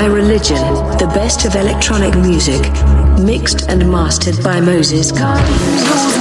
My Religion, the best of electronic music, mixed and mastered by Moses Gardens.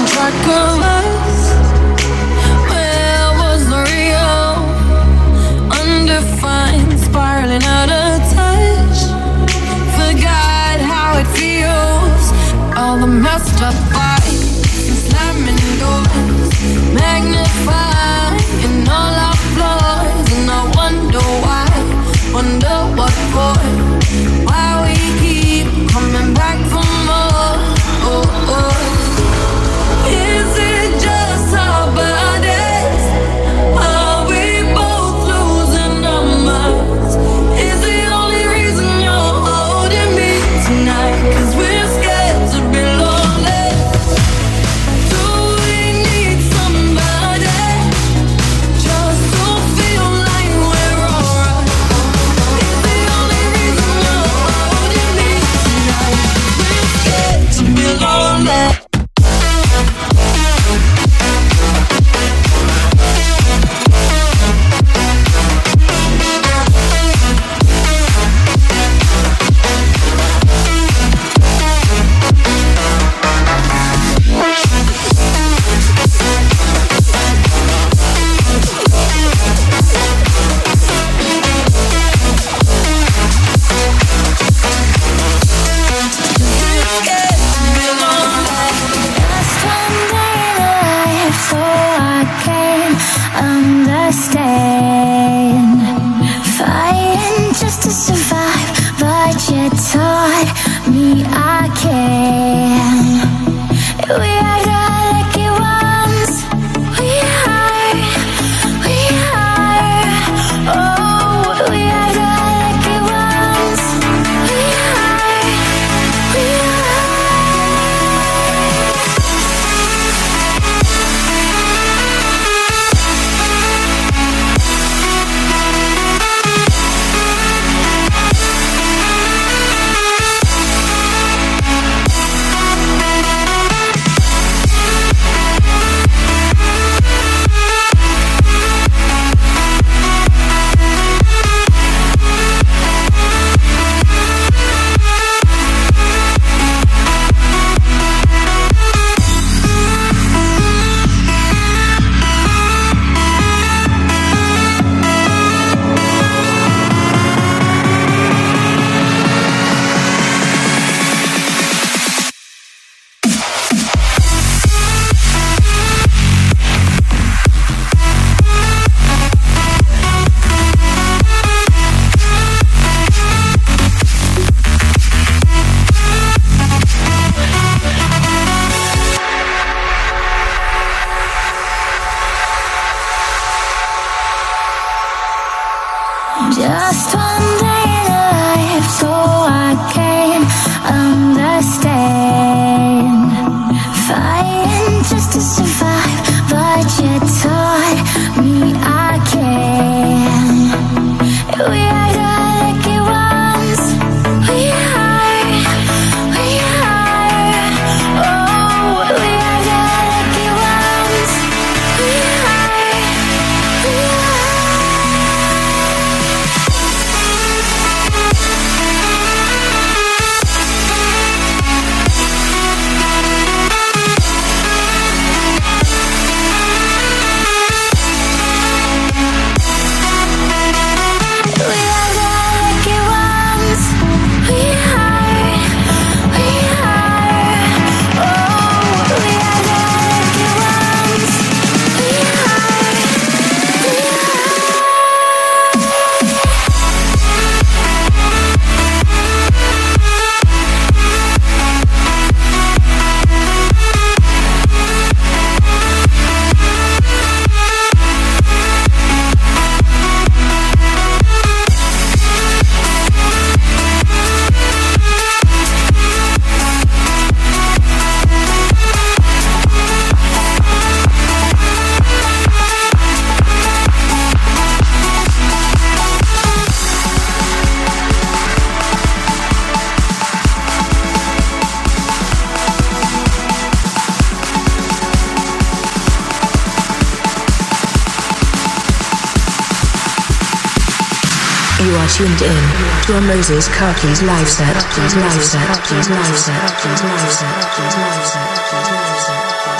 tuned in to a Moses Kirklees live set. Please Live set. Live set. Live set. Live set. Live set. Live set. Live set.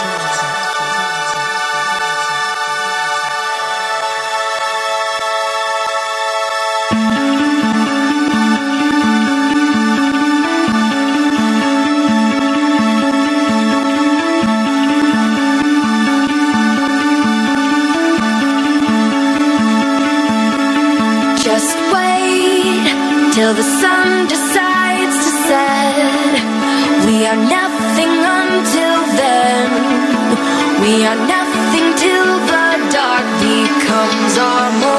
till the sun decides to set. We are nothing until then. We are nothing till the dark becomes our home.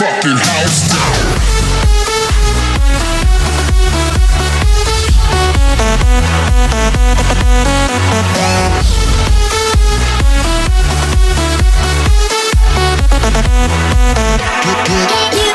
Moses Karki's live set.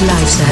Live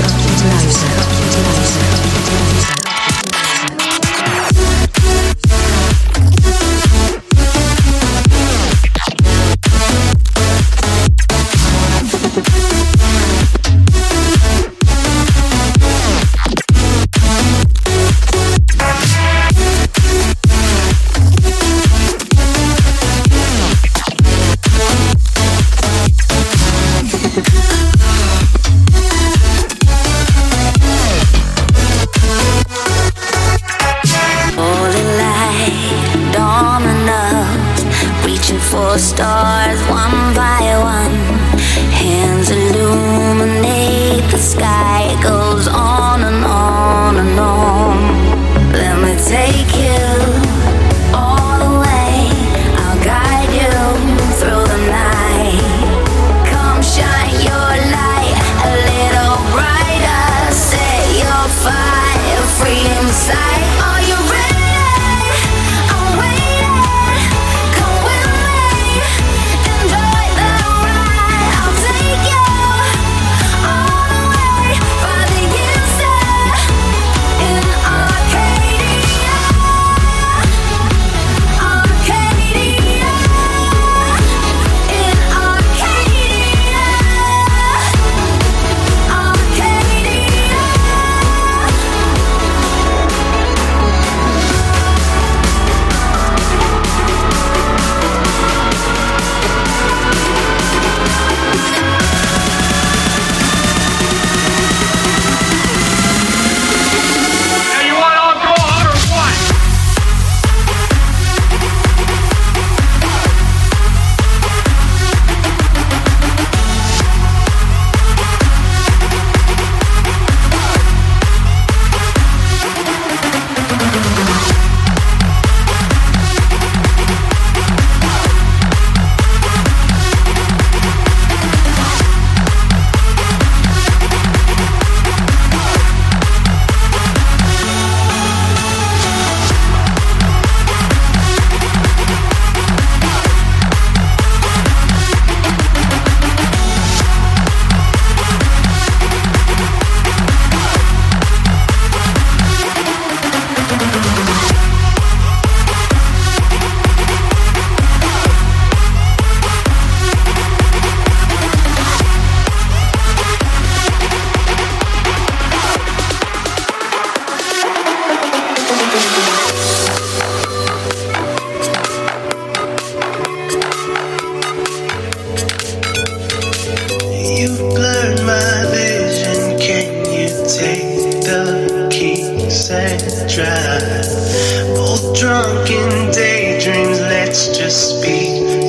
daydreams, let's just speak.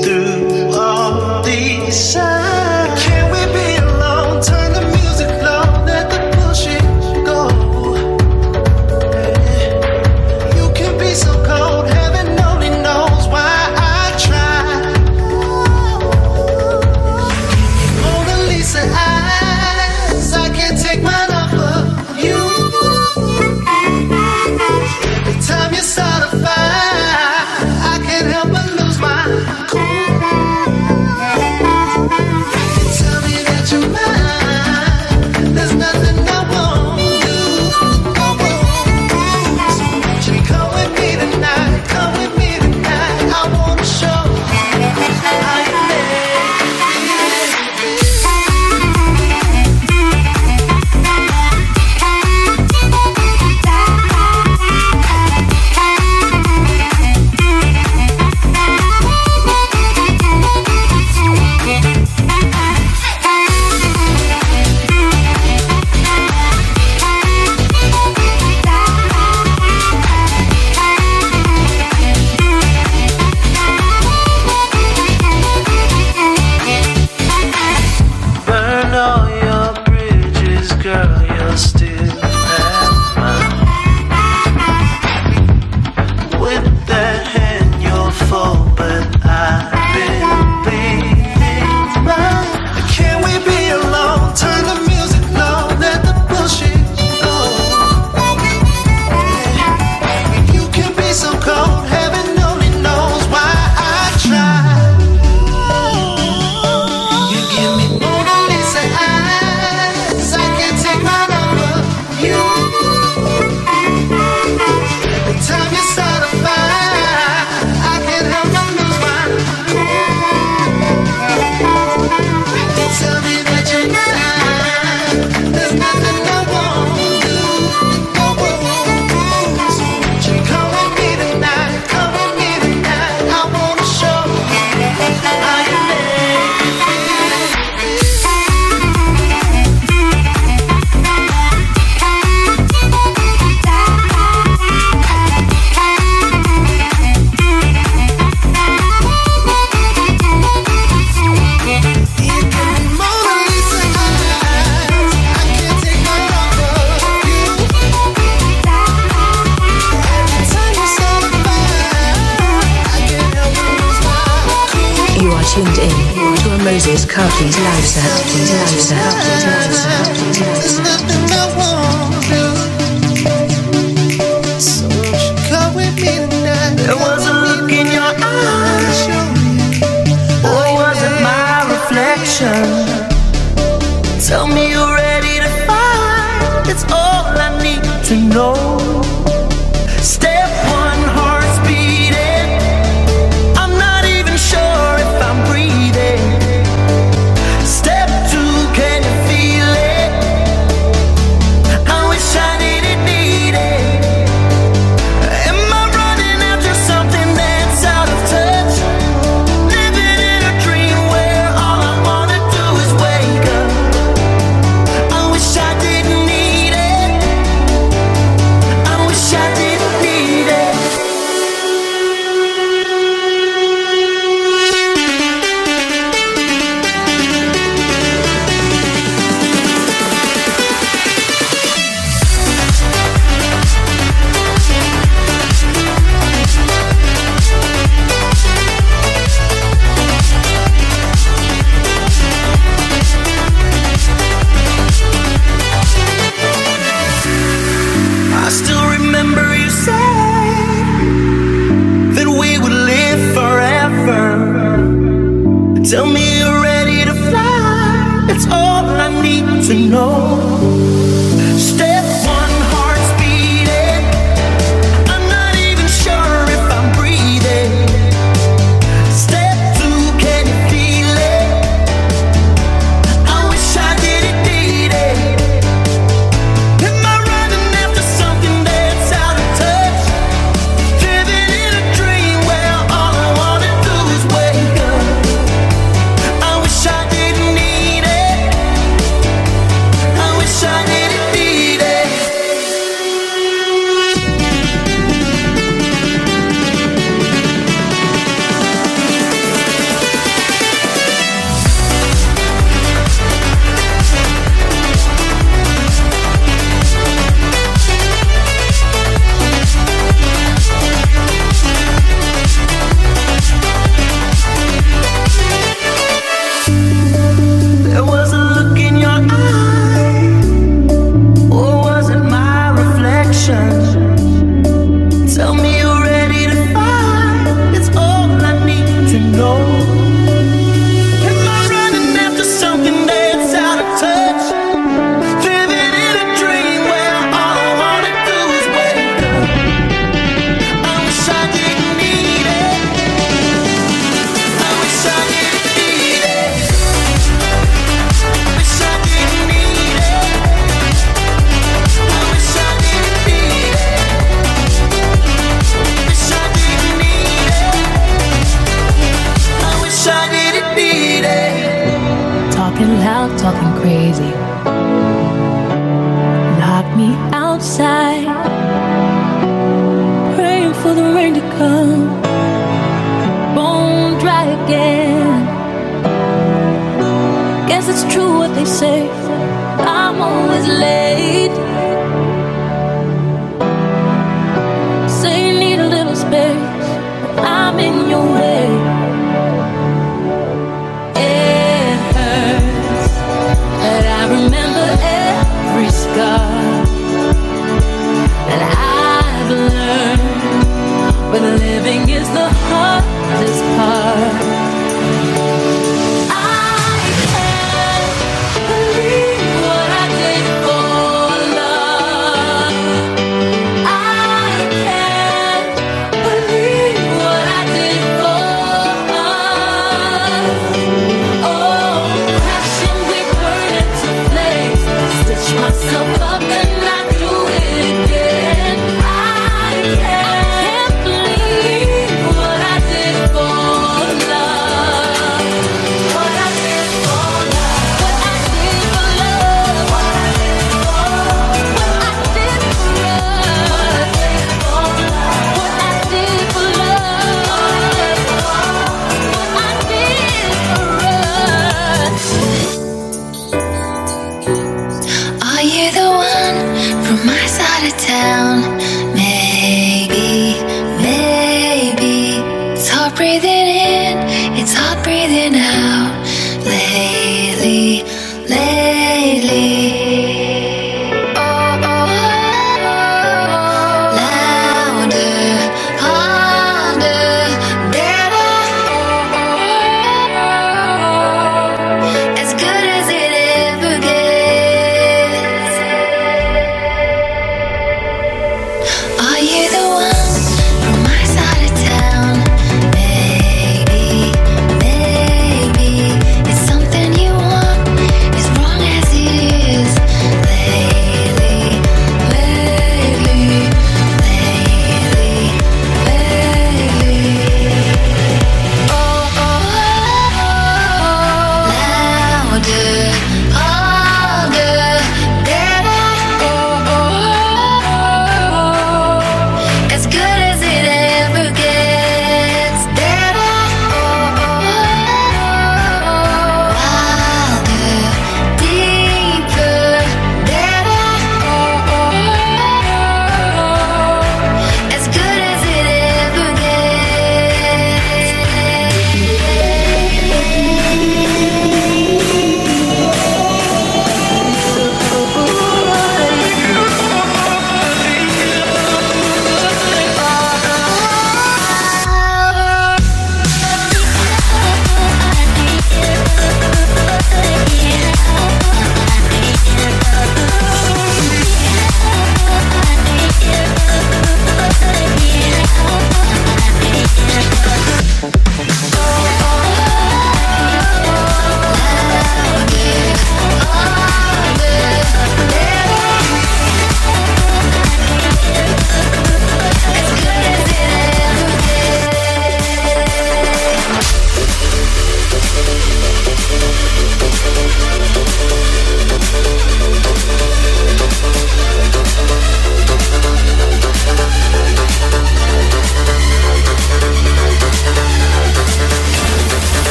just To a Moses Carty's live set. Live set. Live set. Live set.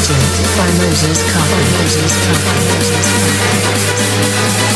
Moses by Moses come, Moses come, Moses Carter.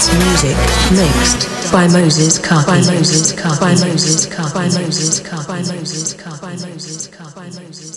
Dance music. Mixed by Moses Car by Moses Car by Moses Car by Moses Car by Moses Car by Moses Car by Moses